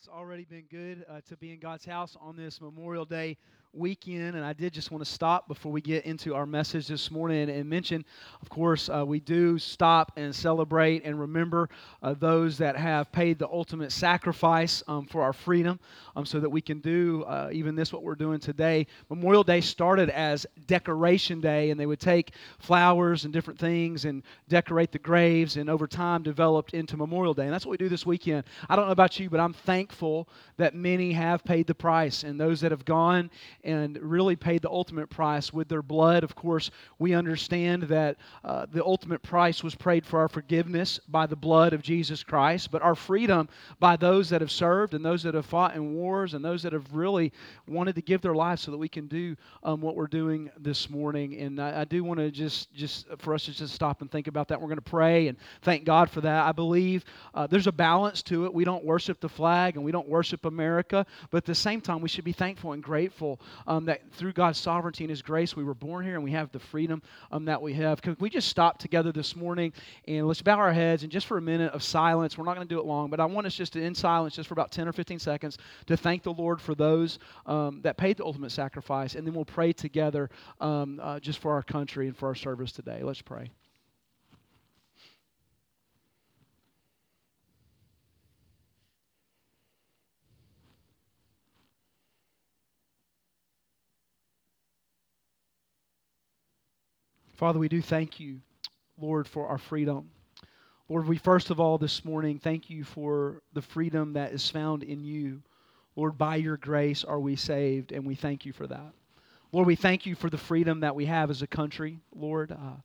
it's already been good uh, to be in God's house on this Memorial Day weekend. And I did just want to stop before we get into our message this morning and, mention, of course, uh, we do stop and celebrate and remember uh, those that have paid the ultimate sacrifice um, for our freedom um, so that we can do uh, even this, what we're doing today. Memorial Day started as Decoration Day, and they would take flowers and different things and decorate the graves, and over time developed into Memorial Day. And that's what we do this weekend. I don't know about you, but I'm thankful that many have paid the price, and those that have gone and really paid the ultimate price with their blood. Of course, we understand that uh, the ultimate price was paid for our forgiveness by the blood of Jesus Christ, but our freedom by those that have served and those that have fought in wars and those that have really wanted to give their lives so that we can do um, what we're doing this morning. And I, I do want to just, just for us to just stop and think about that. We're going to pray and thank God for that. I believe uh, there's a balance to it. We don't worship the flag and we don't worship America, but at the same time, we should be thankful and grateful um, that through God's sovereignty and His grace, we were born here and we have the freedom um, that we have. Could we just stop together this morning and let's bow our heads and just for a minute of silence, we're not going to do it long, but I want us just to, in silence, just for about 10 or 15 seconds, to thank the Lord for those um, that paid the ultimate sacrifice, and then we'll pray together um, uh, just for our country and for our service today. Let's pray. Father, we do thank you, Lord, for our freedom. Lord, we first of all this morning thank you for the freedom that is found in you. Lord, by your grace are we saved, and we thank you for that. Lord, we thank you for the freedom that we have as a country, Lord. Uh,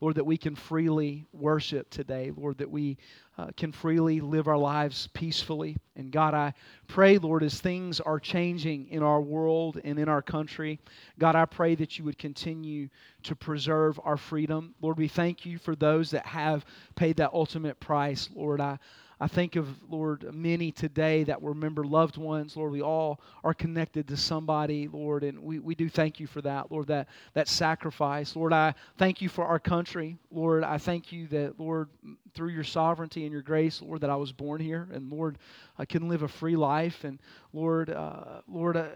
Lord, that we can freely worship today. Lord, that we uh, can freely live our lives peacefully. And God, I pray, Lord, as things are changing in our world and in our country, God, I pray that you would continue to preserve our freedom. Lord, we thank you for those that have paid that ultimate price. Lord, I. I think of, Lord, many today that remember loved ones. Lord, we all are connected to somebody, Lord, and we, we do thank you for that, Lord, that, that sacrifice. Lord, I thank you for our country. Lord, I thank you that, Lord, through your sovereignty and your grace, Lord, that I was born here. And, Lord, I can live a free life. And, Lord, uh, Lord, uh,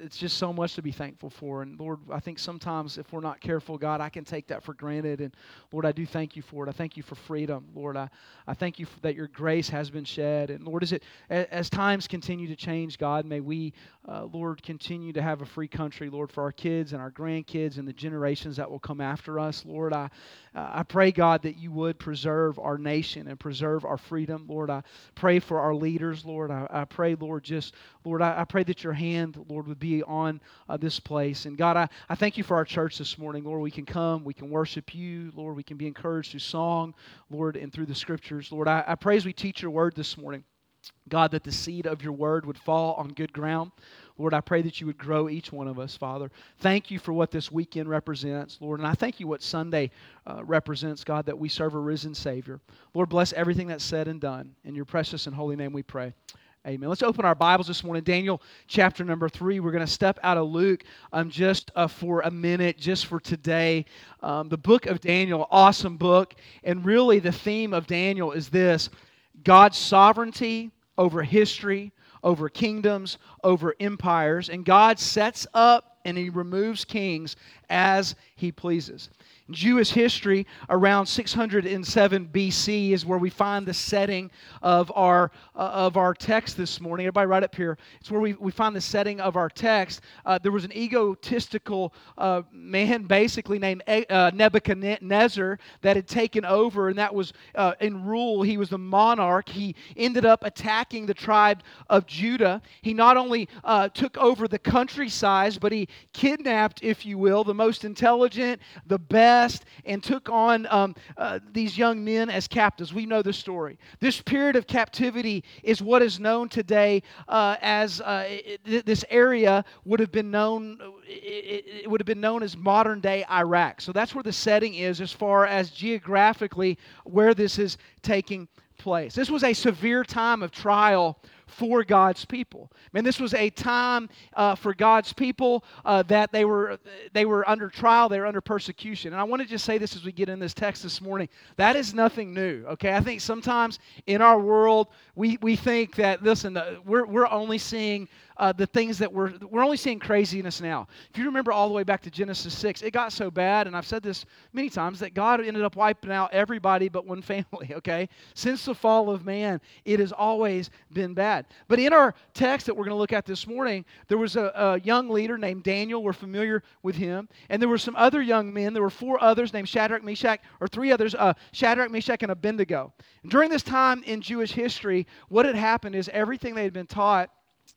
it's just so much to be thankful for. And, Lord, I think sometimes if we're not careful, God, I can take that for granted. And, Lord, I do thank you for it. I thank you for freedom. Lord, I, I thank you that your grace has been shed. And, Lord, as, it, as times continue to change, God, may we, uh, Lord, continue to have a free country, Lord, for our kids and our grandkids and the generations that will come after us. Lord, I, uh, I pray, God, that you would preserve our nation and preserve our freedom. Lord, I pray for our leaders, Lord. I, I pray, Lord, just, Lord, I, I, pray that your hand, Lord, would be on uh, this place. And God, I, I thank you for our church this morning. Lord, we can come, we can worship you. Lord, we can be encouraged through song, Lord, and through the scriptures. Lord, I, I pray as we teach your word this morning. God, that the seed of your word would fall on good ground. Lord, I pray that you would grow each one of us, Father. Thank you for what this weekend represents, Lord. And I thank you what Sunday uh, represents, God, that we serve a risen Savior. Lord, bless everything that's said and done. In your precious and holy name we pray. Amen. Let's open our Bibles this morning. Daniel chapter number three. We're going to step out of Luke um, just uh, for a minute, just for today. Um, the book of Daniel, awesome book. And really, the theme of Daniel is this God's sovereignty over history, over kingdoms, over empires, and God sets up and he removes kings as he pleases. Jewish history around 607 BC is where we find the setting of our, uh, of our text this morning. Everybody, right up here. It's where we, we find the setting of our text. Uh, there was an egotistical uh, man, basically named uh, Nebuchadnezzar, that had taken over, and that was uh, in rule. He was the monarch. He ended up attacking the tribe of Judah. He not only uh, took over the countryside, but he kidnapped, if you will, the most intelligent, the best and took on um, uh, these young men as captives. We know the story. This period of captivity is what is known today uh, as uh, it, this area would have been known. It, it would have been known as modern day Iraq. So that's where the setting is as far as geographically where this is taking place. This was a severe time of trial for God's people. Man, this was a time uh, for God's people uh, that they were they were under trial, they were under persecution. And I want to just say this as we get in this text this morning. That is nothing new. Okay, I think sometimes in our world we we think that listen, we're we're only seeing uh, the things that we're we're only seeing craziness now. If you remember all the way back to Genesis six, it got so bad, and I've said this many times that God ended up wiping out everybody but one family. Okay, since the fall of man, it has always been bad. But in our text that we're going to look at this morning, there was a, a young leader named Daniel. We're familiar with him, and there were some other young men. There were four others named Shadrach, Meshach, or three others, uh, Shadrach, Meshach, and Abednego. And during this time in Jewish history, what had happened is everything they had been taught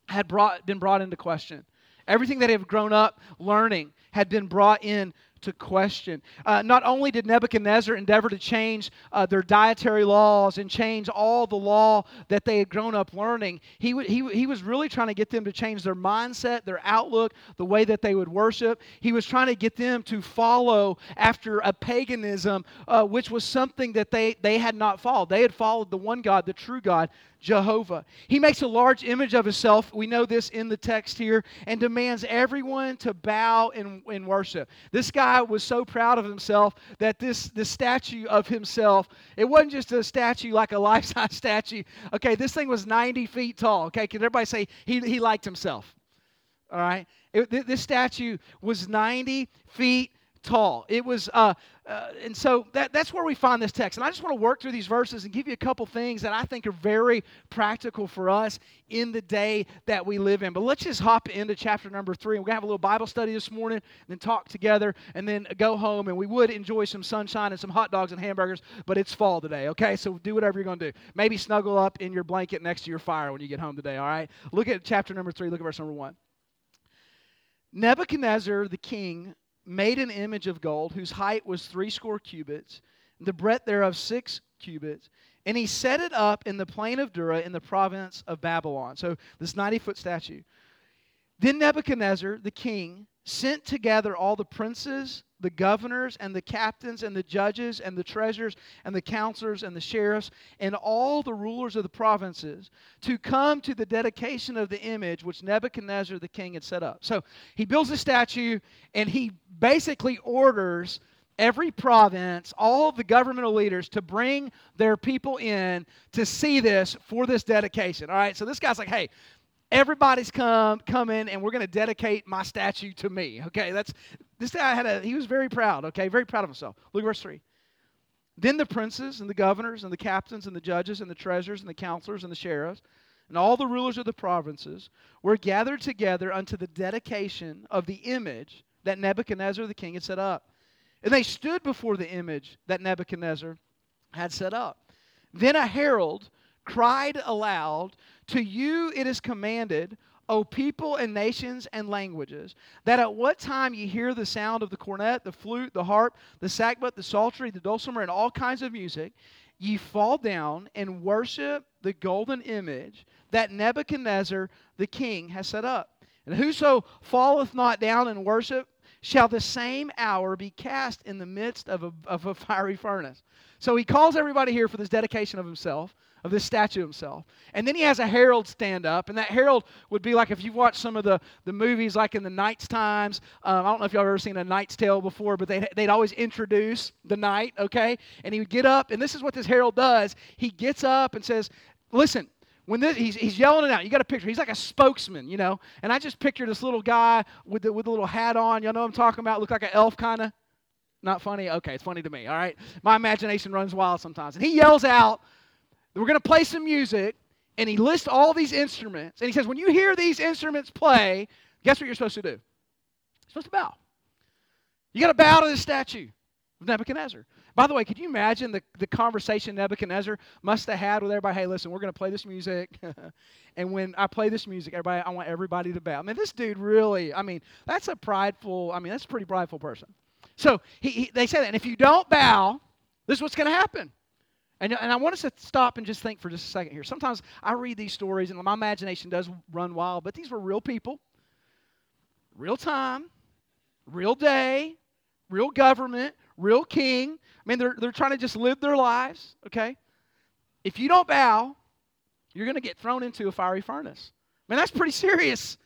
had brought, been brought into question. Everything that they had grown up learning had been brought in to question. Uh, not only did Nebuchadnezzar endeavor to change uh, their dietary laws and change all the law that they had grown up learning, he, w- he, he was really trying to get them to change their mindset, their outlook, the way that they would worship. He was trying to get them to follow after a paganism, uh, which was something that they, they had not followed. They had followed the one God, the true God, Jehovah. He makes a large image of himself. We know this in the text here, and demands everyone to bow and, and worship. This guy was so proud of himself that this, this statue of himself, it wasn't just a statue like a life size statue. Okay, this thing was 90 feet tall. Okay, can everybody say he, he liked himself? All right, it, this statue was 90 feet tall. It was, uh, uh, and so that, that's where we find this text. And I just want to work through these verses and give you a couple things that I think are very practical for us in the day that we live in. But let's just hop into chapter number three. We're going to have a little Bible study this morning, and then talk together, and then go home. And we would enjoy some sunshine and some hot dogs and hamburgers, but it's fall today, okay? So do whatever you're going to do. Maybe snuggle up in your blanket next to your fire when you get home today, all right? Look at chapter number three. Look at verse number one. Nebuchadnezzar the king made an image of gold whose height was threescore cubits, the breadth thereof six cubits, and he set it up in the plain of Dura in the province of Babylon. So this 90 foot statue. Then Nebuchadnezzar, the king, sent together all the princes, the governors, and the captains, and the judges, and the treasurers, and the counselors, and the sheriffs, and all the rulers of the provinces to come to the dedication of the image which Nebuchadnezzar the king had set up. So he builds a statue, and he basically orders every province, all the governmental leaders to bring their people in to see this for this dedication. All right, so this guy's like, hey, everybody's come coming and we're going to dedicate my statue to me okay? That's this guy had a he was very proud okay? Very proud of himself. Look at verse 3 then the princes and the governors and the captains and the judges and the treasurers and the counselors and the sheriffs and all the rulers of the provinces were gathered together unto the dedication of the image that nebuchadnezzar the king had set up. And they stood before the image that nebuchadnezzar had set up. Then a herald cried aloud, To you it is commanded, O people and nations and languages, that at what time ye hear the sound of the cornet, the flute, the harp, the sackbut, the psaltery, the dulcimer, and all kinds of music, ye fall down and worship the golden image that Nebuchadnezzar the king has set up. And whoso falleth not down and worship shall the same hour be cast in the midst of a, of a fiery furnace. So he calls everybody here for this dedication of himself of this statue himself. And then he has a herald stand up, and that herald would be like if you've watched some of the, the movies, like in the Knight's Times. Um, I don't know if y'all ever seen a Knight's Tale before, but they'd, they'd always introduce the knight, okay? And he would get up, and this is what this herald does. He gets up and says, Listen, when this, he's, he's yelling it out. You got a picture. He's like a spokesman, you know. And I just picture this little guy with the, with a little hat on. Y'all know what I'm talking about? Look like an elf kind of. Not funny? Okay, it's funny to me. All right. My imagination runs wild sometimes. And he yells out, we're going to play some music, and he lists all these instruments. And he says, when you hear these instruments play, guess what you're supposed to do? You're supposed to bow. You got to bow to the statue of Nebuchadnezzar. By the way, could you imagine the, the conversation Nebuchadnezzar must have had with everybody? Hey, listen, we're going to play this music. and when I play this music, everybody, I want everybody to bow. I mean, this dude really, I mean, that's a prideful, I mean, that's a pretty prideful person. So he, he, they say that. And if you don't bow, this is what's going to happen. And, and I want us to stop and just think for just a second here. Sometimes I read these stories and my imagination does run wild, but these were real people, real time, real day, real government, real king. I mean, they're, they're trying to just live their lives, okay? If you don't bow, you're going to get thrown into a fiery furnace. I mean, that's pretty serious.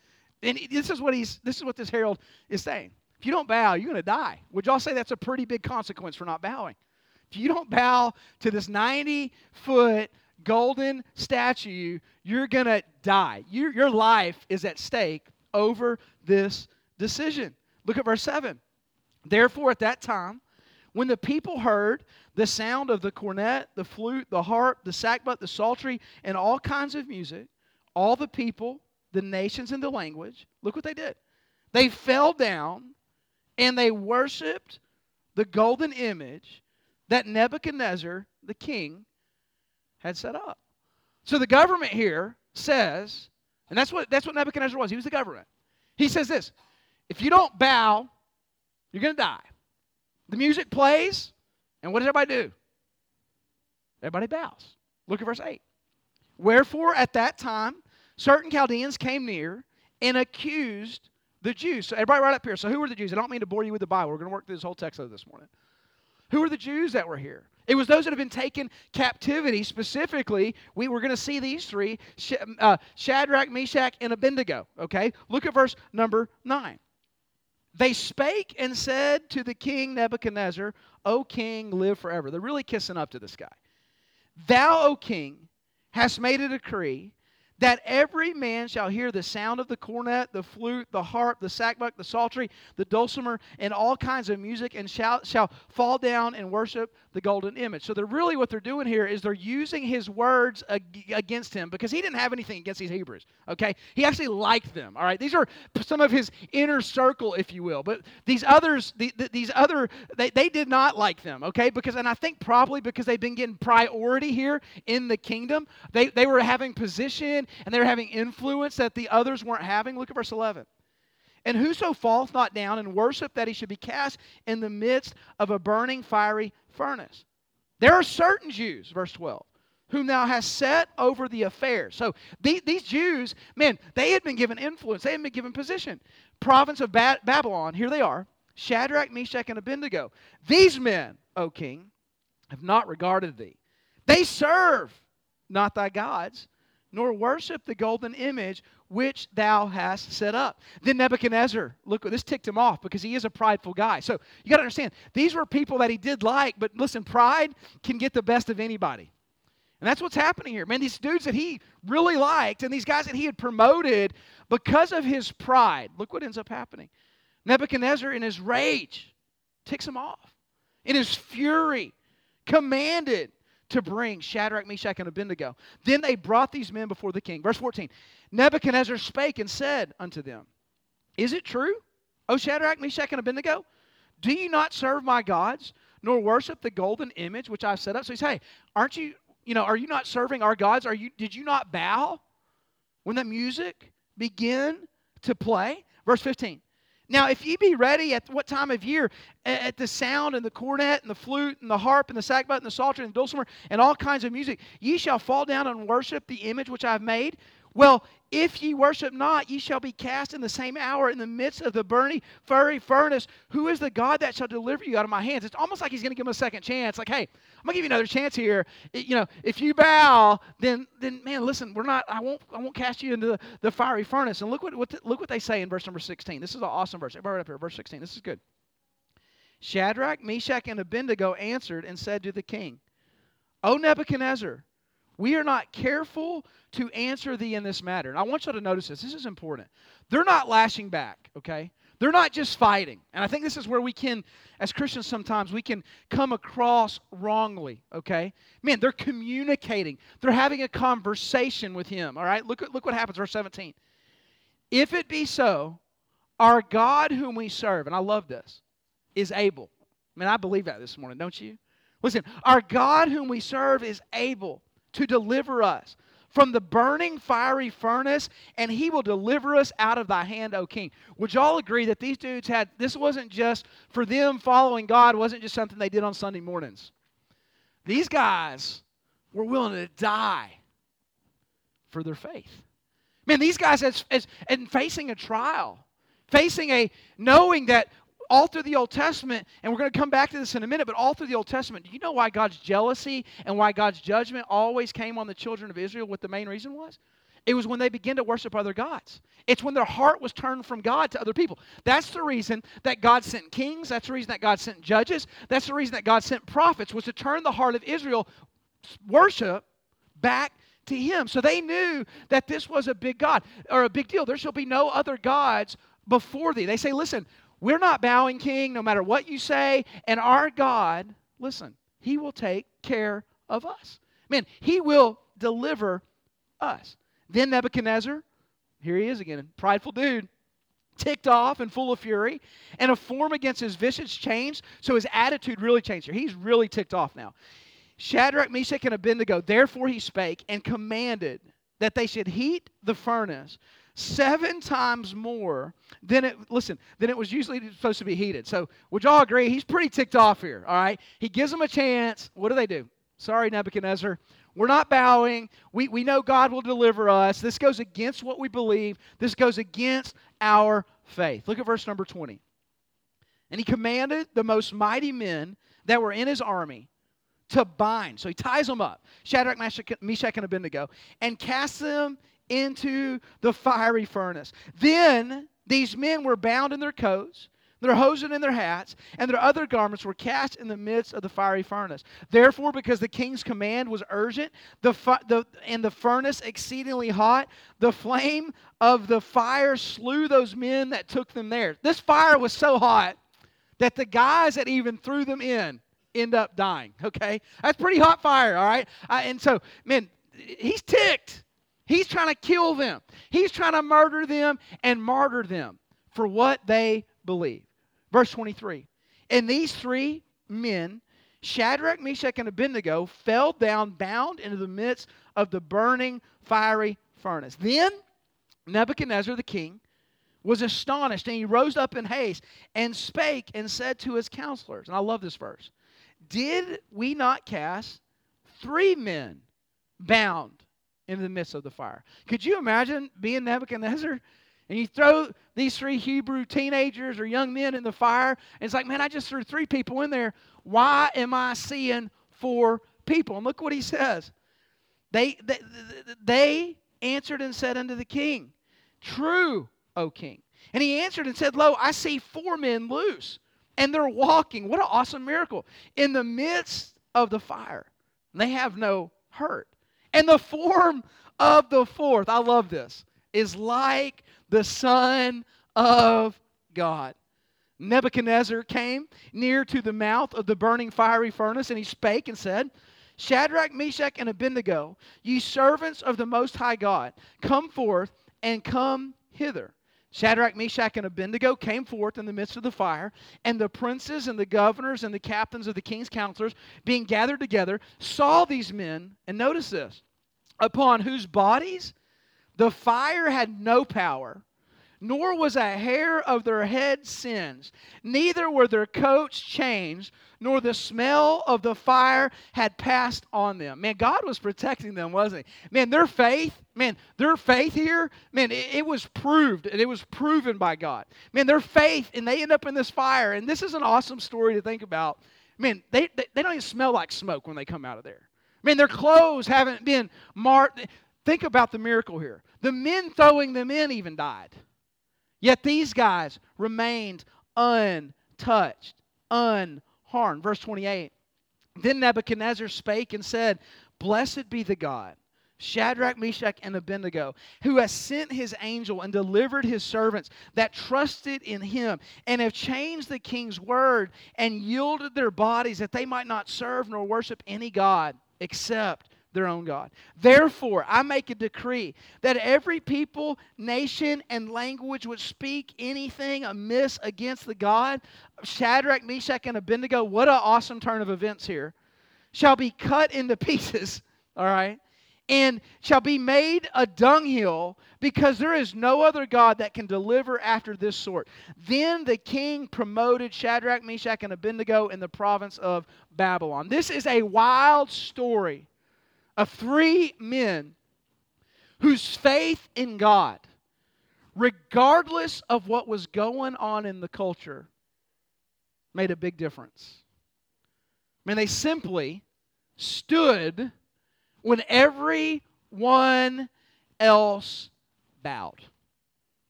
And this is what he's this is what this herald is saying. If you don't bow, you're going to die. Would y'all say that's a pretty big consequence for not bowing? If you don't bow to this 90 foot golden statue, you're going to die. Your, your life is at stake over this decision. Look at verse 7. Therefore, at that time, when the people heard the sound of the cornet, the flute, the harp, the sackbut, the psaltery, and all kinds of music, all the people, the nations, and the language, look what they did. They fell down and they worshiped the golden image that Nebuchadnezzar, the king, had set up. So the government here says, and that's what, that's what Nebuchadnezzar was. He was the government. He says this if you don't bow, you're going to die. The music plays, and what does everybody do? Everybody bows. Look at verse 8. Wherefore, at that time, certain Chaldeans came near and accused the Jews. So, everybody right up here. So, who were the Jews? I don't mean to bore you with the Bible. We're going to work through this whole text of this morning. Who were the Jews that were here? It was those that have been taken captivity. Specifically, we were going to see these three uh, Shadrach, Meshach, and Abednego. Okay? Look at verse number 9. They spake and said to the king Nebuchadnezzar, O king, live forever. They're really kissing up to this guy. Thou, O king, hast made a decree that every man shall hear the sound of the cornet, the flute, the harp, the sackbut, the psaltery, the dulcimer, and all kinds of music, and shall, shall fall down and worship the golden image. So they're really what they're doing here is they're using his words ag- against him because he didn't have anything against these Hebrews. Okay, he actually liked them. All right, these are some of his inner circle, if you will. But these others, the, the, these other, they, they did not like them. Okay, because and I think probably because they've been getting priority here in the kingdom, they they were having position and they were having influence that the others weren't having. Look at verse eleven. And whoso falleth not down and worship that he should be cast in the midst of a burning fiery furnace. There are certain Jews, verse 12, whom thou hast set over the affairs. So these, these Jews, man, they had been given influence, they had been given position. Province of ba- Babylon, here they are Shadrach, Meshach, and Abednego. These men, O king, have not regarded thee. They serve not thy gods, nor worship the golden image which thou hast set up. Then Nebuchadnezzar, look, this ticked him off because he is a prideful guy. So you got to understand, these were people that he did like, but listen, pride can get the best of anybody. And that's what's happening here. Man, these dudes that he really liked and these guys that he had promoted because of his pride, look what ends up happening. Nebuchadnezzar, in his rage, ticks him off. In his fury, commanded to bring Shadrach, Meshach, and Abednego. Then they brought these men before the king. Verse 14 Nebuchadnezzar spake and said unto them, Is it true, O Shadrach, Meshach, and Abednego? Do you not serve my gods, nor worship the golden image which I've set up? So he's, hey, aren't you, you know, are you not serving our gods? Are you, did you not bow when the music began to play? Verse 15. Now, if ye be ready at what time of year? At the sound and the cornet and the flute and the harp and the sackbut and the psaltery and the dulcimer and all kinds of music, ye shall fall down and worship the image which I have made. Well, if ye worship not, ye shall be cast in the same hour in the midst of the burning fiery furnace. Who is the God that shall deliver you out of my hands? It's almost like he's going to give him a second chance. Like, hey, I'm going to give you another chance here. You know, if you bow, then then man, listen, we're not. I won't. I won't cast you into the, the fiery furnace. And look what, what the, look what they say in verse number 16. This is an awesome verse. Everybody right up here, verse 16. This is good. Shadrach, Meshach, and Abednego answered and said to the king, O Nebuchadnezzar. We are not careful to answer thee in this matter. And I want you to notice this. This is important. They're not lashing back, okay? They're not just fighting. And I think this is where we can, as Christians, sometimes we can come across wrongly, okay? Man, they're communicating. They're having a conversation with him, all right? Look, look what happens, verse 17. If it be so, our God whom we serve, and I love this, is able. I mean, I believe that this morning, don't you? Listen, our God whom we serve is able to deliver us from the burning fiery furnace, and he will deliver us out of thy hand, O king. Would y'all agree that these dudes had, this wasn't just for them following God, wasn't just something they did on Sunday mornings. These guys were willing to die for their faith. Man, these guys, as, as, and facing a trial, facing a, knowing that all through the Old Testament, and we're going to come back to this in a minute, but all through the Old Testament, do you know why God's jealousy and why God's judgment always came on the children of Israel? What the main reason was? It was when they began to worship other gods. It's when their heart was turned from God to other people. That's the reason that God sent kings. That's the reason that God sent judges. That's the reason that God sent prophets, was to turn the heart of Israel worship back to Him. So they knew that this was a big God or a big deal. There shall be no other gods before thee. They say, listen, we're not bowing, King, no matter what you say. And our God, listen, He will take care of us. Man, He will deliver us. Then Nebuchadnezzar, here he is again, a prideful dude, ticked off and full of fury, and a form against his visage changed, so his attitude really changed here. He's really ticked off now. Shadrach, Meshach, and Abednego, therefore he spake and commanded that they should heat the furnace seven times more than it listen than it was usually supposed to be heated. So would y'all agree? He's pretty ticked off here all right? He gives them a chance. What do they do? Sorry nebuchadnezzar. We're not bowing. We, we know god will deliver us. This goes against what we believe. This goes against our faith. Look at verse number 20 and he commanded the most mighty men that were in his army to bind. So he ties them up, Shadrach, Meshach, and Abednego, and casts them into the fiery furnace. Then these men were bound in their coats, their hosen in their hats, and their other garments were cast in the midst of the fiery furnace. Therefore, because the king's command was urgent, the, the and the furnace exceedingly hot, the flame of the fire slew those men that took them there. This fire was so hot that the guys that even threw them in end up dying. Okay, that's pretty hot fire. All right, and so man, he's ticked. He's trying to kill them. He's trying to murder them and martyr them for what they believe. Verse 23. And these three men, Shadrach, Meshach, and Abednego, fell down bound into the midst of the burning fiery furnace. Then Nebuchadnezzar the king was astonished, and he rose up in haste and spake and said to his counselors, and I love this verse Did we not cast three men bound into the midst of the fire. Could you imagine being Nebuchadnezzar? And you throw these three Hebrew teenagers or young men in the fire, and it's like, man, I just threw three people in there. Why am I seeing four people? And look what he says. They, they, they answered and said unto the king, True, O king. And he answered and said, Lo, I see four men loose, and they're walking. What an awesome miracle. In the midst of the fire. They have no hurt. And the form of the fourth, I love this, is like the Son of God. Nebuchadnezzar came near to the mouth of the burning fiery furnace, and he spake and said, Shadrach, Meshach, and Abednego, ye servants of the Most High God, come forth and come hither. Shadrach, Meshach, and Abednego came forth in the midst of the fire, and the princes and the governors and the captains of the king's counselors, being gathered together, saw these men, and notice this, upon whose bodies the fire had no power, nor was a hair of their head singed, neither were their coats changed, nor the smell of the fire had passed on them. Man, God was protecting them, wasn't He? Man, their faith, man, their faith here, man, it, it was proved, and it was proven by God. Man, their faith, and they end up in this fire, and this is an awesome story to think about. Man, they, they, they don't even smell like smoke when they come out of there. Man, their clothes haven't been marked. Think about the miracle here. The men throwing them in even died. Yet these guys remained untouched, unharmed. Verse 28 Then Nebuchadnezzar spake and said, Blessed be the God. Shadrach, Meshach, and Abednego, who has sent his angel and delivered his servants that trusted in him, and have changed the king's word and yielded their bodies that they might not serve nor worship any God except their own God. Therefore, I make a decree that every people, nation, and language which speak anything amiss against the God of Shadrach, Meshach, and Abednego, what an awesome turn of events here, shall be cut into pieces, all right, and shall be made a dunghill because there is no other God that can deliver after this sort. Then the king promoted Shadrach, Meshach, and Abednego in the province of Babylon. This is a wild story of three men whose faith in God, regardless of what was going on in the culture, made a big difference. I mean, they simply stood when everyone else bowed.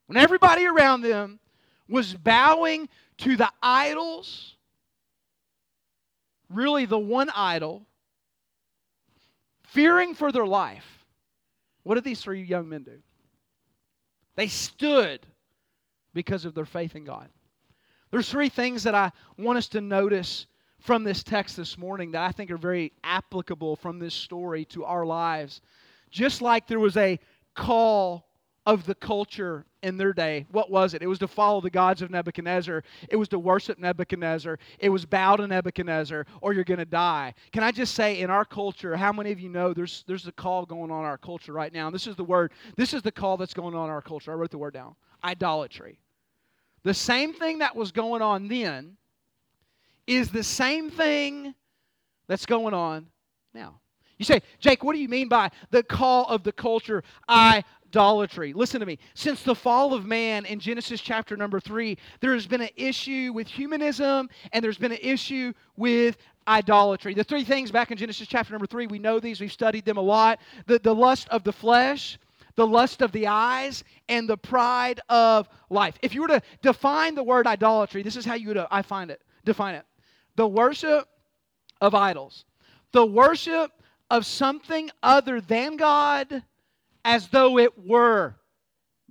When everybody around them was bowing to the idols, really the one idol, fearing for their life, what did these three young men do? They stood because of their faith in God. There's three things that I want us to notice from this text this morning that I think are very applicable from this story to our lives. Just like there was a call of the culture in their day. What was it? It was to follow the gods of Nebuchadnezzar. It was to worship Nebuchadnezzar. It was bow to Nebuchadnezzar or you're going to die. Can I just say in our culture, how many of you know there's there's a call going on in our culture right now? And this is the word, this is the call that's going on in our culture. I wrote the word down. Idolatry. The same thing that was going on then is the same thing that's going on now. You say, Jake, what do you mean by the call of the culture, idolatry? Listen to me. Since the fall of man in Genesis chapter number three, there has been an issue with humanism and there's been an issue with idolatry. The three things back in Genesis chapter number three, we know these, we've studied them a lot. The, the lust of the flesh, the lust of the eyes, and the pride of life. If you were to define the word idolatry, this is how you would, uh, I find it, define it. The worship of idols. The worship of something other than God as though it were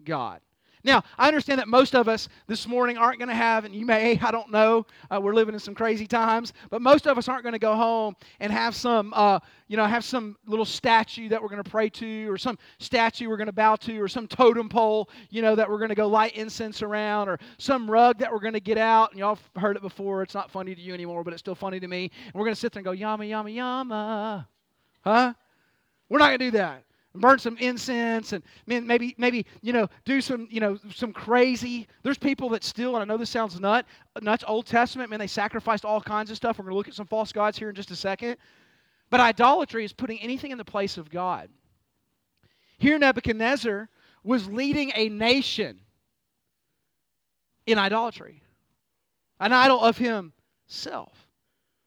God. Now, I understand that most of us this morning aren't going to have, and you may, I don't know, uh, we're living in some crazy times, but most of us aren't going to go home and have some, uh, you know, have some little statue that we're going to pray to, or some statue we're going to bow to, or some totem pole, you know, that we're going to go light incense around, or some rug that we're going to get out. And y'all heard it before. It's not funny to you anymore, but it's still funny to me. And we're going to sit there and go, yama, yama, yama. Huh? We're not going to do that. Burn some incense and maybe maybe you know do some you know some crazy. There's people that still, and I know this sounds nut nuts. Old Testament, man, they sacrificed all kinds of stuff. We're going to look at some false gods here in just a second. But idolatry is putting anything in the place of God. Here, Nebuchadnezzar was leading a nation in idolatry, an idol of himself.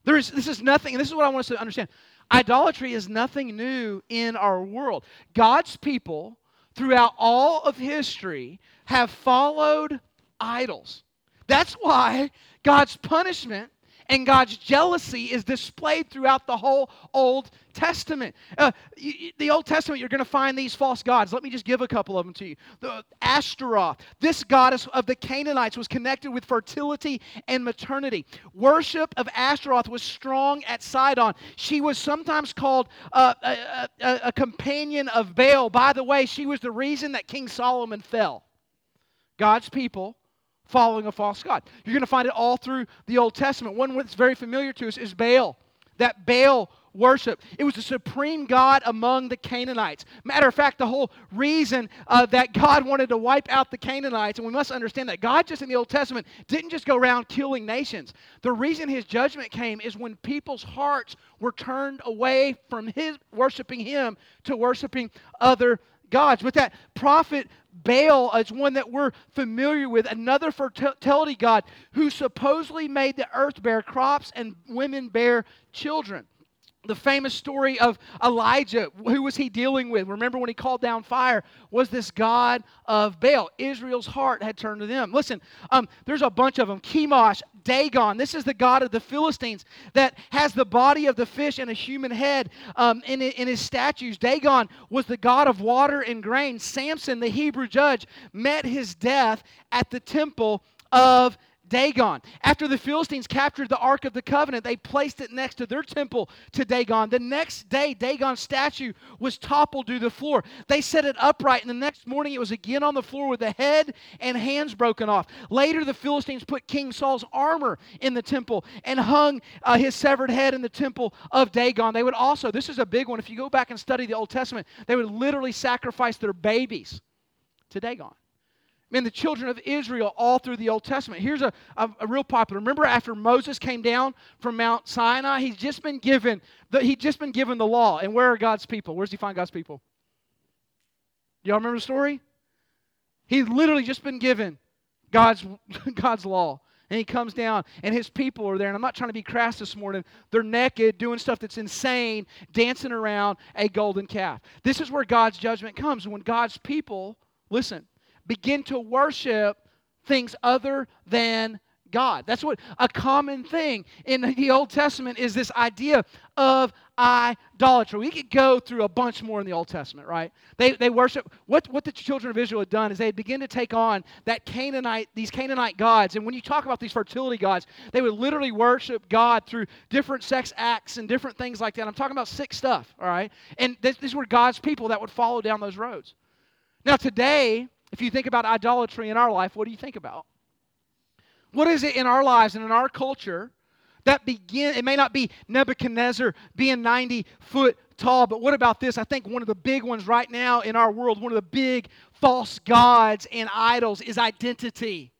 There is, this is nothing, and this is what I want us to understand. Idolatry is nothing new in our world. God's people, throughout all of history, have followed idols. That's why God's punishment and God's jealousy is displayed throughout the whole Old Testament. Uh, the Old Testament, you're going to find these false gods. Let me just give a couple of them to you. The Ashtaroth, this goddess of the Canaanites, was connected with fertility and maternity. Worship of Ashtaroth was strong at Sidon. She was sometimes called uh, a, a, a companion of Baal. By the way, she was the reason that King Solomon fell. God's people following a false God. You're going to find it all through the Old Testament. One that's very familiar to us is Baal. That Baal worship. It was the supreme God among the Canaanites. Matter of fact, the whole reason uh, that God wanted to wipe out the Canaanites, and we must understand that God just in the Old Testament didn't just go around killing nations. The reason his judgment came is when people's hearts were turned away from his worshiping him to worshiping other gods. With that prophet Baal is one that we're familiar with, another fertility god who supposedly made the earth bear crops and women bear children the famous story of Elijah. Who was he dealing with? Remember when he called down fire? Was this God of Baal? Israel's heart had turned to them. Listen, um, there's a bunch of them. Chemosh, Dagon. This is the God of the Philistines that has the body of the fish and a human head um, in, in his statues. Dagon was the God of water and grain. Samson, the Hebrew judge, met his death at the temple of Dagon. After the Philistines captured the Ark of the Covenant, they placed it next to their temple to Dagon. The next day, Dagon's statue was toppled to the floor. They set it upright, and the next morning it was again on the floor with the head and hands broken off. Later, the Philistines put King Saul's armor in the temple and hung uh, his severed head in the temple of Dagon. They would also, this is a big one, if you go back and study the Old Testament, they would literally sacrifice their babies to Dagon. Man, the children of Israel all through the Old Testament. Here's a, a, a, real popular. Remember after Moses came down from Mount Sinai, he's just been given the, he'd just been given the law. And where are God's people? Where does he find God's people? Y'all remember the story? He's literally just been given God's God's law. And he comes down, and his people are there. And I'm not trying to be crass this morning. They're naked, doing stuff that's insane, dancing around a golden calf. This is where God's judgment comes. When God's people, listen, begin to worship things other than God. That's what a common thing in the Old Testament is this idea of idolatry. We could go through a bunch more in the Old Testament, right? They, they worship, what, what the children of Israel had done is they begin to take on that Canaanite, these Canaanite gods. And when you talk about these fertility gods, they would literally worship God through different sex acts and different things like that. I'm talking about sick stuff, all right? And this, these were God's people that would follow down those roads. Now, today, if you think about idolatry in our life, what do you think about? What is it in our lives and in our culture that begin? It may not be Nebuchadnezzar being 90 foot tall, but what about this? I think one of the big ones right now in our world, one of the big false gods and idols is identity.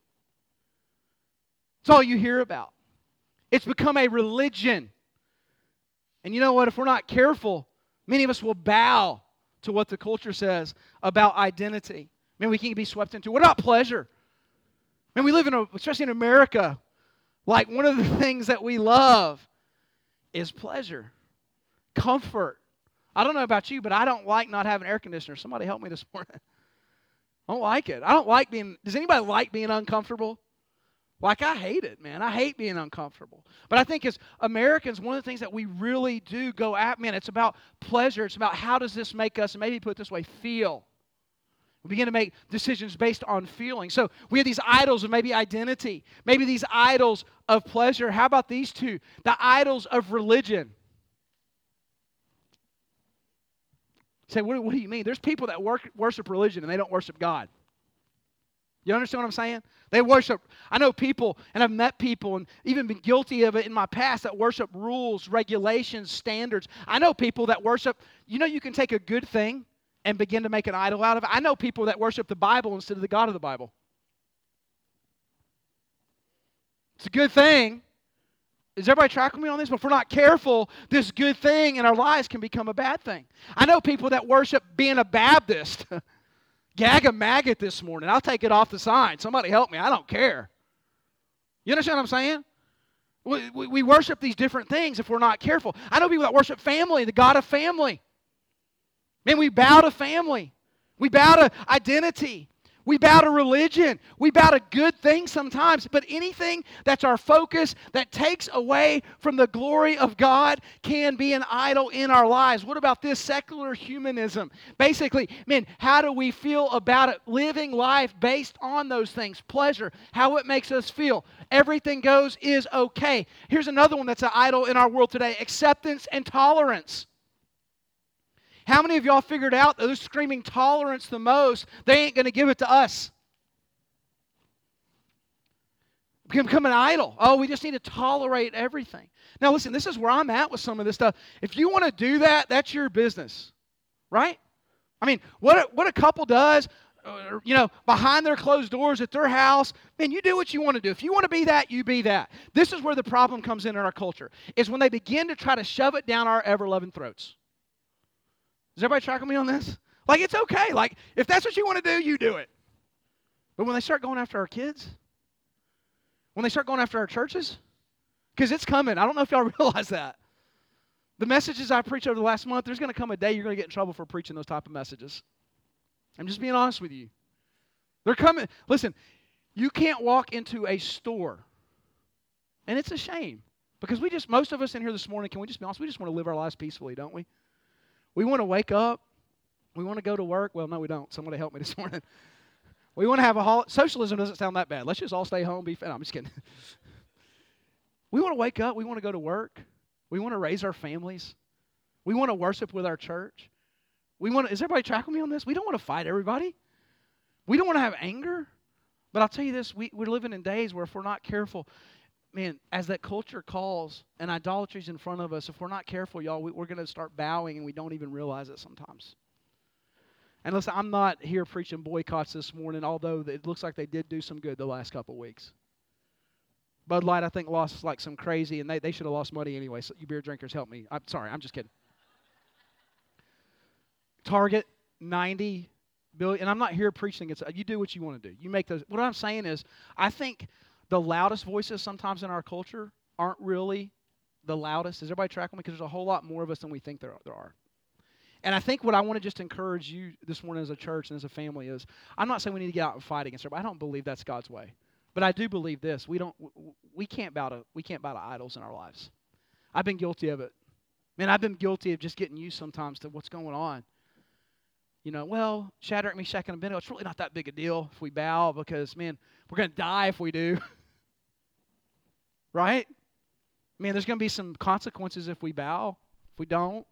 It's all you hear about. It's become a religion. And you know what? If we're not careful, many of us will bow to what the culture says about identity. I mean, we can be swept into. What about pleasure? And we live in, a, especially in America, like one of the things that we love is pleasure, comfort. I don't know about you, but I don't like not having air conditioner. Somebody help me this morning. I don't like it. I don't like being, does anybody like being uncomfortable? Like, I hate it, man. I hate being uncomfortable. But I think as Americans, one of the things that we really do go at, man, it's about pleasure. It's about how does this make us, maybe put this way, feel. We begin to make decisions based on feeling. So we have these idols of maybe identity, maybe these idols of pleasure. How about these two? The idols of religion. say, what, what do you mean? There's people that work, worship religion and they don't worship God. You understand what I'm saying? They worship. I know people, and I've met people, and even been guilty of it in my past that worship rules, regulations, standards. I know people that worship. You know, you can take a good thing and begin to make an idol out of it. I know people that worship the Bible instead of the God of the Bible. It's a good thing. Is everybody tracking me on this? But if we're not careful, this good thing in our lives can become a bad thing. I know people that worship being a Baptist. Gag a maggot this morning. I'll take it off the sign. Somebody help me. I don't care. You understand what I'm saying? We, we, we worship these different things if we're not careful. I know people that worship family, the God of family. Man, we bow to family. We bow to identity. We bow to religion. We bow to good things sometimes, but anything that's our focus that takes away from the glory of God can be an idol in our lives. What about this secular humanism? Basically, man, how do we feel about it? Living life based on those things pleasure, how it makes us feel. Everything goes is okay. Here's another one that's an idol in our world today acceptance and tolerance. How many of y'all figured out they're screaming tolerance the most? They ain't going to give it to us. Become an idol. Oh, we just need to tolerate everything. Now, listen, this is where I'm at with some of this stuff. If you want to do that, that's your business, right? I mean, what a, what a couple does, uh, you know, behind their closed doors at their house, man, you do what you want to do. If you want to be that, you be that. This is where the problem comes in in our culture, is when they begin to try to shove it down our ever loving throats. Is everybody tracking me on this? Like, it's okay. Like, if that's what you want to do, you do it. But when they start going after our kids, when they start going after our churches, because it's coming. I don't know if y'all realize that. The messages I preach over the last month, there's going to come a day you're going to get in trouble for preaching those type of messages. I'm just being honest with you. They're coming. Listen, you can't walk into a store, and it's a shame because we just, most of us in here this morning, can we just be honest? We just want to live our lives peacefully, don't we? We want to wake up. We want to go to work. Well, no, we don't. Somebody help me this morning. We want to have a holiday. Socialism doesn't sound that bad. Let's just all stay home, be fed. No, I'm just kidding. we want to wake up. We want to go to work. We want to raise our families. We want to worship with our church. We want to, is everybody tracking me on this? We don't want to fight everybody. We don't want to have anger. But I'll tell you this, we, we're living in days where if we're not careful, man, as that culture calls and idolatry's in front of us, if we're not careful, y'all, we, are going to start bowing and we don't even realize it sometimes. And listen, I'm not here preaching boycotts this morning, although it looks like they did do some good the last couple weeks. Bud Light, I think, lost like some crazy, and they, they should have lost money anyway. So you beer drinkers, help me. I'm sorry, I'm just kidding. Target, 90 billion. And I'm not here preaching. It's, uh, you do what you want to do. You make those. What I'm saying is, I think the loudest voices sometimes in our culture aren't really the loudest. Is everybody tracking me? Because there's a whole lot more of us than we think there, are. And I think what I want to just encourage you this morning as a church and as a family is I'm not saying we need to get out and fight against but I don't believe that's God's way. But I do believe this. We don't we can't bow to we can't bow to idols in our lives. I've been guilty of it. Man, I've been guilty of just getting used sometimes to what's going on. You know, well, Shadrach, Meshach, and Abednego, it's really not that big a deal if we bow because, man, we're going to die if we do. right? Man, there's going to be some consequences if we bow, if we don't.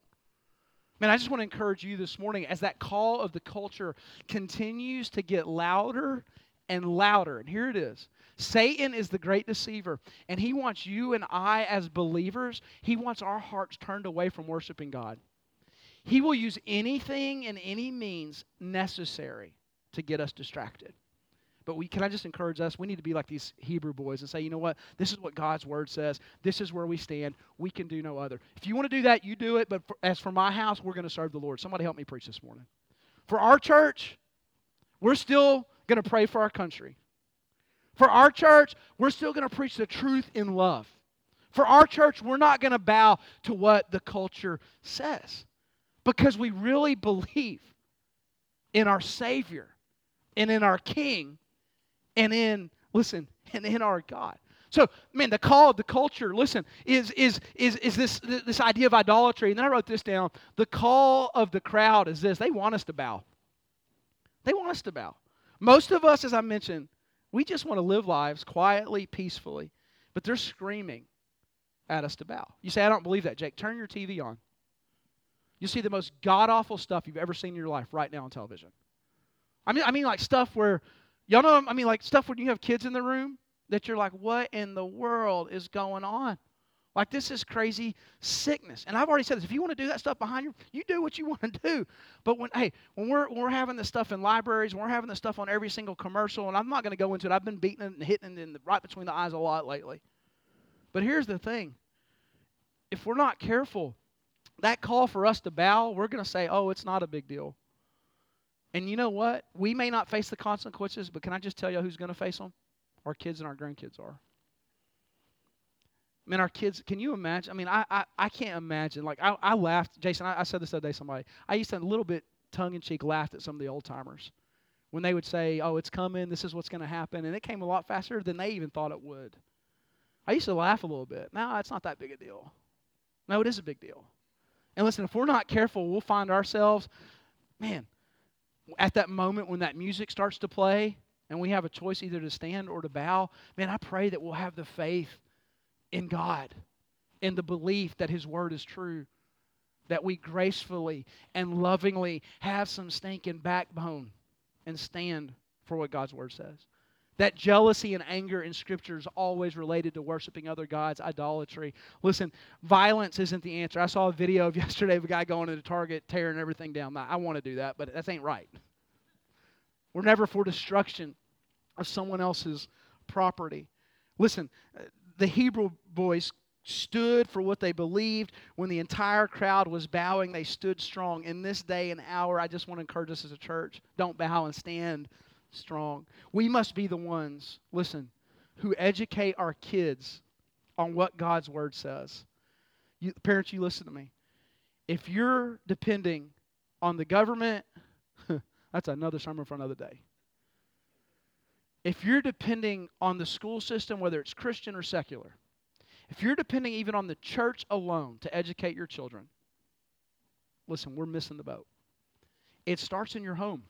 Man, I just want to encourage you this morning as that call of the culture continues to get louder and louder. And here it is. Satan is the great deceiver, and he wants you and I as believers, he wants our hearts turned away from worshiping God. He will use anything and any means necessary to get us distracted. But we, can I just encourage us? We need to be like these Hebrew boys and say, you know what? This is what God's word says. This is where we stand. We can do no other. If you want to do that, you do it. But for, as for my house, we're going to serve the Lord. Somebody help me preach this morning. For our church, we're still going to pray for our country. For our church, we're still going to preach the truth in love. For our church, we're not going to bow to what the culture says because we really believe in our Savior and in our King and in, listen, and in our God. So, man, the call of the culture, listen, is, is, is, is this, this idea of idolatry. And then I wrote this down. The call of the crowd is this they want us to bow. They want us to bow. Most of us, as I mentioned, we just want to live lives quietly, peacefully, but they're screaming at us to bow. You say, I don't believe that, Jake. Turn your TV on. You see the most god awful stuff you've ever seen in your life right now on television. I mean, I mean, like stuff where Y'all know, I mean, like stuff when you have kids in the room that you're like, what in the world is going on? Like, this is crazy sickness. And I've already said this. If you want to do that stuff behind you, you do what you want to do. But when, hey, when we're, when we're having this stuff in libraries, when we're having this stuff on every single commercial, and I'm not going to go into it. I've been beating it and hitting it in the, right between the eyes a lot lately. But here's the thing if we're not careful, that call for us to bow, we're going to say, oh, it's not a big deal. And you know what? We may not face the consequences, but can I just tell you who's going to face them? Our kids and our grandkids are. I mean, our kids, can you imagine? I mean, I, I, I can't imagine. Like, I, I laughed. Jason, I, I said this the other day somebody. I used to a little bit tongue in cheek laughed at some of the old timers when they would say, oh, it's coming. This is what's going to happen. And it came a lot faster than they even thought it would. I used to laugh a little bit. No, it's not that big a deal. No, it is a big deal. And listen, if we're not careful, we'll find ourselves, man, at that moment when that music starts to play and we have a choice either to stand or to bow, man, I pray that we'll have the faith in God, in the belief that His Word is true, that we gracefully and lovingly have some stinking backbone and stand for what God's Word says. That jealousy and anger in Scripture is always related to worshiping other gods, idolatry. Listen, violence isn't the answer. I saw a video of yesterday of a guy going into Target, tearing everything down. I want to do that, but that ain't right. We're never for destruction of someone else's property. Listen, uh, the Hebrew boys stood for what they believed. When the entire crowd was bowing, they stood strong. In this day and hour, I just want to encourage us as a church don't bow and stand strong. We must be the ones, listen, who educate our kids on what God's word says. You, parents, you listen to me. If you're depending on the government, that's another sermon for another day. If you're depending on the school system, whether it's Christian or secular, if you're depending even on the church alone to educate your children, listen, we're missing the boat. It starts in your home.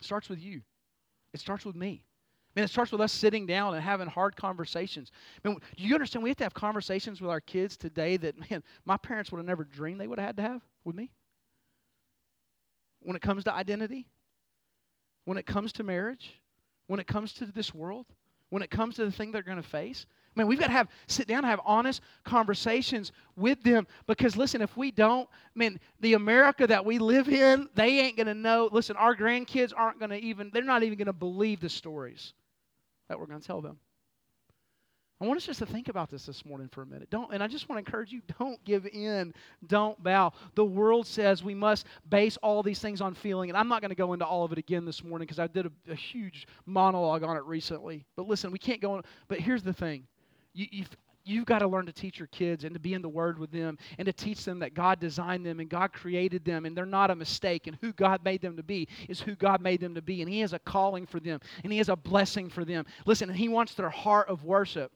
It starts with you. It starts with me. Man, it starts with us sitting down and having hard conversations. Man, do you understand? We have to have conversations with our kids today that, man, my parents would have never dreamed they would have had to have with me. When it comes to identity, when it comes to marriage, when it comes to this world, when it comes to the thing they're going to face. Man, we've got to have sit down and have honest conversations with them because listen, if we don't, man, the America that we live in, they ain't going to know. Listen, our grandkids aren't going to even they're not even going to believe the stories that we're going to tell them. I want us just to think about this this morning for a minute. Don't, and I just want to encourage you: don't give in, don't bow. The world says we must base all these things on feeling, and I'm not going to go into all of it again this morning because I did a, a, huge monologue on it recently. But listen, we can't go. On, but here's the thing: you, you've, you've got to learn to teach your kids and to be in the Word with them and to teach them that God designed them and God created them and they're not a mistake and who God made them to be is who God made them to be and He has a calling for them and He has a blessing for them. Listen, and He wants their heart of worship.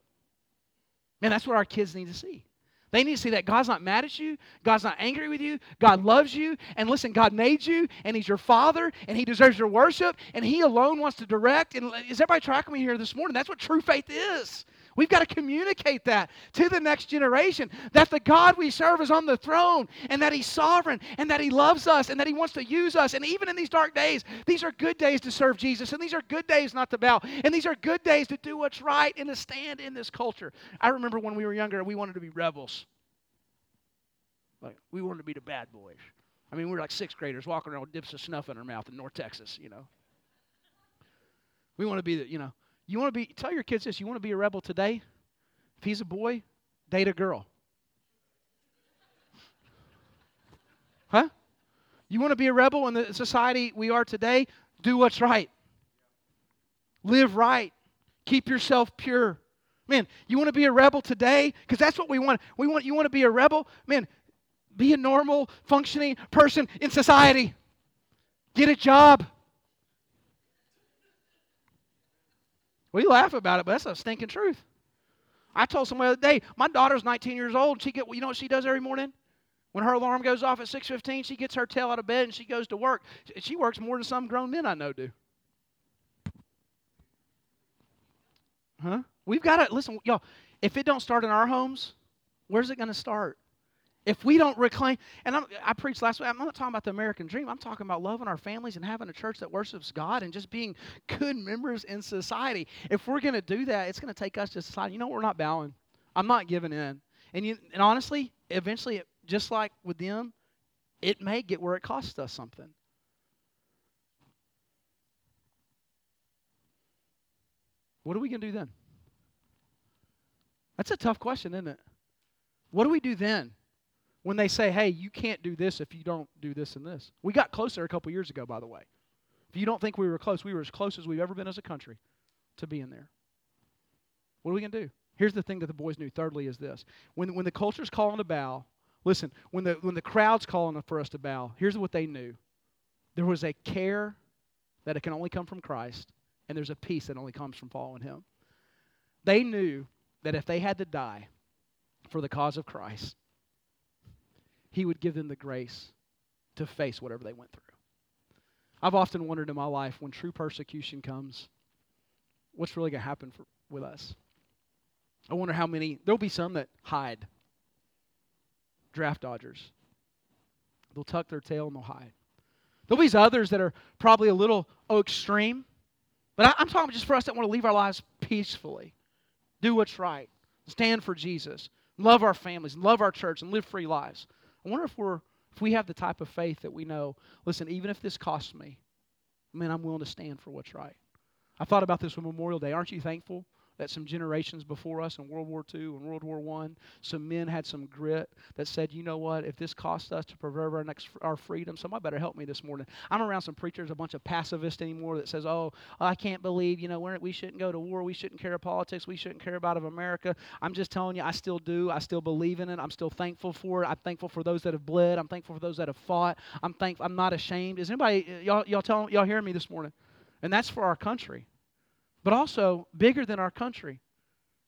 Man, that's what our kids need to see. They need to see that God's not mad at you, God's not angry with you, God loves you, and listen, God made you, and He's your Father, and He deserves your worship, and He alone wants to direct. And is everybody tracking me here this morning? That's what true faith is. We've got to communicate that to the next generation that the God we serve is on the throne and that He's sovereign and that He loves us and that He wants to use us. And even in these dark days, these are good days to serve Jesus and these are good days not to bow and these are good days to do what's right and to stand in this culture. I remember when we were younger, we wanted to be rebels. Like, we wanted to be the bad boys. I mean, we were like sixth graders walking around with dips of snuff in our mouth in North Texas, you know. We want to be the, you know, you want to be, tell your kids this, you want to be a rebel today? If he's a boy, date a girl. Huh? You want to be a rebel in the society we are today? Do what's right. Live right. Keep yourself pure. Man, you want to be a rebel today? Because that's what we want. We want you want to be a rebel? Man, be a normal, functioning person in society. Get a job. We laugh about it, but that's a stinking truth. I told someone the other day, my daughter's 19 years old. She get, you know what she does every morning? When her alarm goes off at 6:15, she gets her tail out of bed and she goes to work. She works more than some grown men I know do. Huh? We've got to listen, y'all. If it don't start in our homes, where's it going to start? If we don't reclaim, and I'm, i preached last week, I'm not talking about the American dream. I'm talking about loving our families and having a church that worships God and just being good members in society. If we're going to do that, it's going to take us to society. You know, we're not bowing. I'm not giving in. And, you, and honestly, eventually, it, just like with them, it may get where it costs us something. What are we going to do then? That's a tough question, isn't it? What do we do then? When they say, hey, you can't do this if you don't do this and this. We got closer a couple years ago, by the way. If you don't think we were close, we were as close as we've ever been as a country to being there. What are we going to do? Here's the thing that the boys knew. Thirdly, is this: when when the culture's calling to bow, listen. When the when the crowd's calling for us to bow, here's what they knew: there was a care that it can only come from Christ, and there's a peace that only comes from following Him. They knew that if they had to die for the cause of Christ, he would give them the grace to face whatever they went through. I've often wondered in my life when true persecution comes, what's really going to happen for, with us? I wonder how many, there'll be some that hide, draft dodgers. They'll tuck their tail and they'll hide. There'll be others that are probably a little oh, extreme, but I, I'm talking just for us that want to leave our lives peacefully, do what's right, stand for Jesus, love our families, love our church, and live free lives. I wonder if we're if we have the type of faith that we know, listen, even if this costs me, man, I'm willing to stand for what's right. I thought about this on Memorial Day. Aren't you thankful that some generations before us in World War II and World War I, some men had some grit that said, you know what, if this costs us to preserve our next our freedom, somebody better help me this morning. I'm around some preachers, a bunch of pacifists anymore that says, oh, oh, I can't believe, you know, we're, we shouldn't go to war, we shouldn't care about politics, we shouldn't care about of America. I'm just telling you, I still do. I still believe in it. I'm still thankful for it. I'm thankful for those that have bled. I'm thankful for those that have fought. I'm thankful. I'm not ashamed. Is anybody y'all y'all tell y'all hearing me this morning? And that's for our country. But also bigger than our country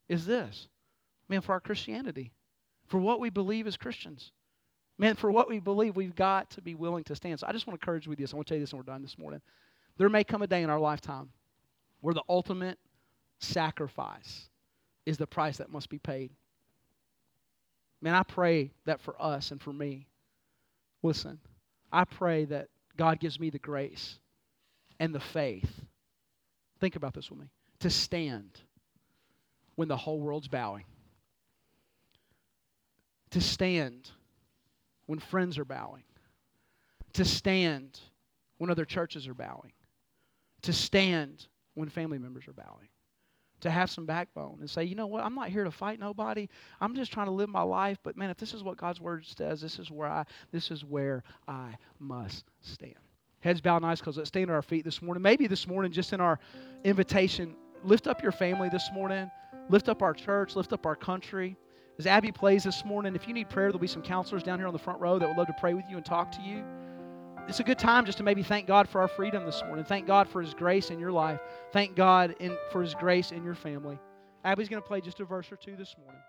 is this man, for our Christianity, for what we believe as Christians. Man, for what we believe, we've got to be willing to stand. So I just want to encourage you with this. I want to tell you this and we're done this morning. There may come a day in our lifetime where the ultimate sacrifice is the price that must be paid. Man, I pray that for us and for me, listen, I pray that God gives me the grace and the faith. Think about this with me to stand when the whole world's bowing. To stand when friends are bowing. To stand when other churches are bowing. To stand when family members are bowing. to have some backbone and say, you know what, I'm not here to fight nobody. I'm just trying to live my life. But man, if this is what God's word says, this is where I this is where I must stand. Heads bowed and eyes closed. Let's stand at our feet this morning. Maybe this morning, just in our invitation, lift up your family this morning. Lift up our church. Lift up our country. As Abby plays this morning, if you need prayer, there'll be some counselors down here on the front row that would love to pray with you and talk to you it's a good time just to maybe thank God for our freedom this morning. Thank God for His grace in your life. Thank God in, for His grace in your family. Abby's going to play just a verse or two this morning.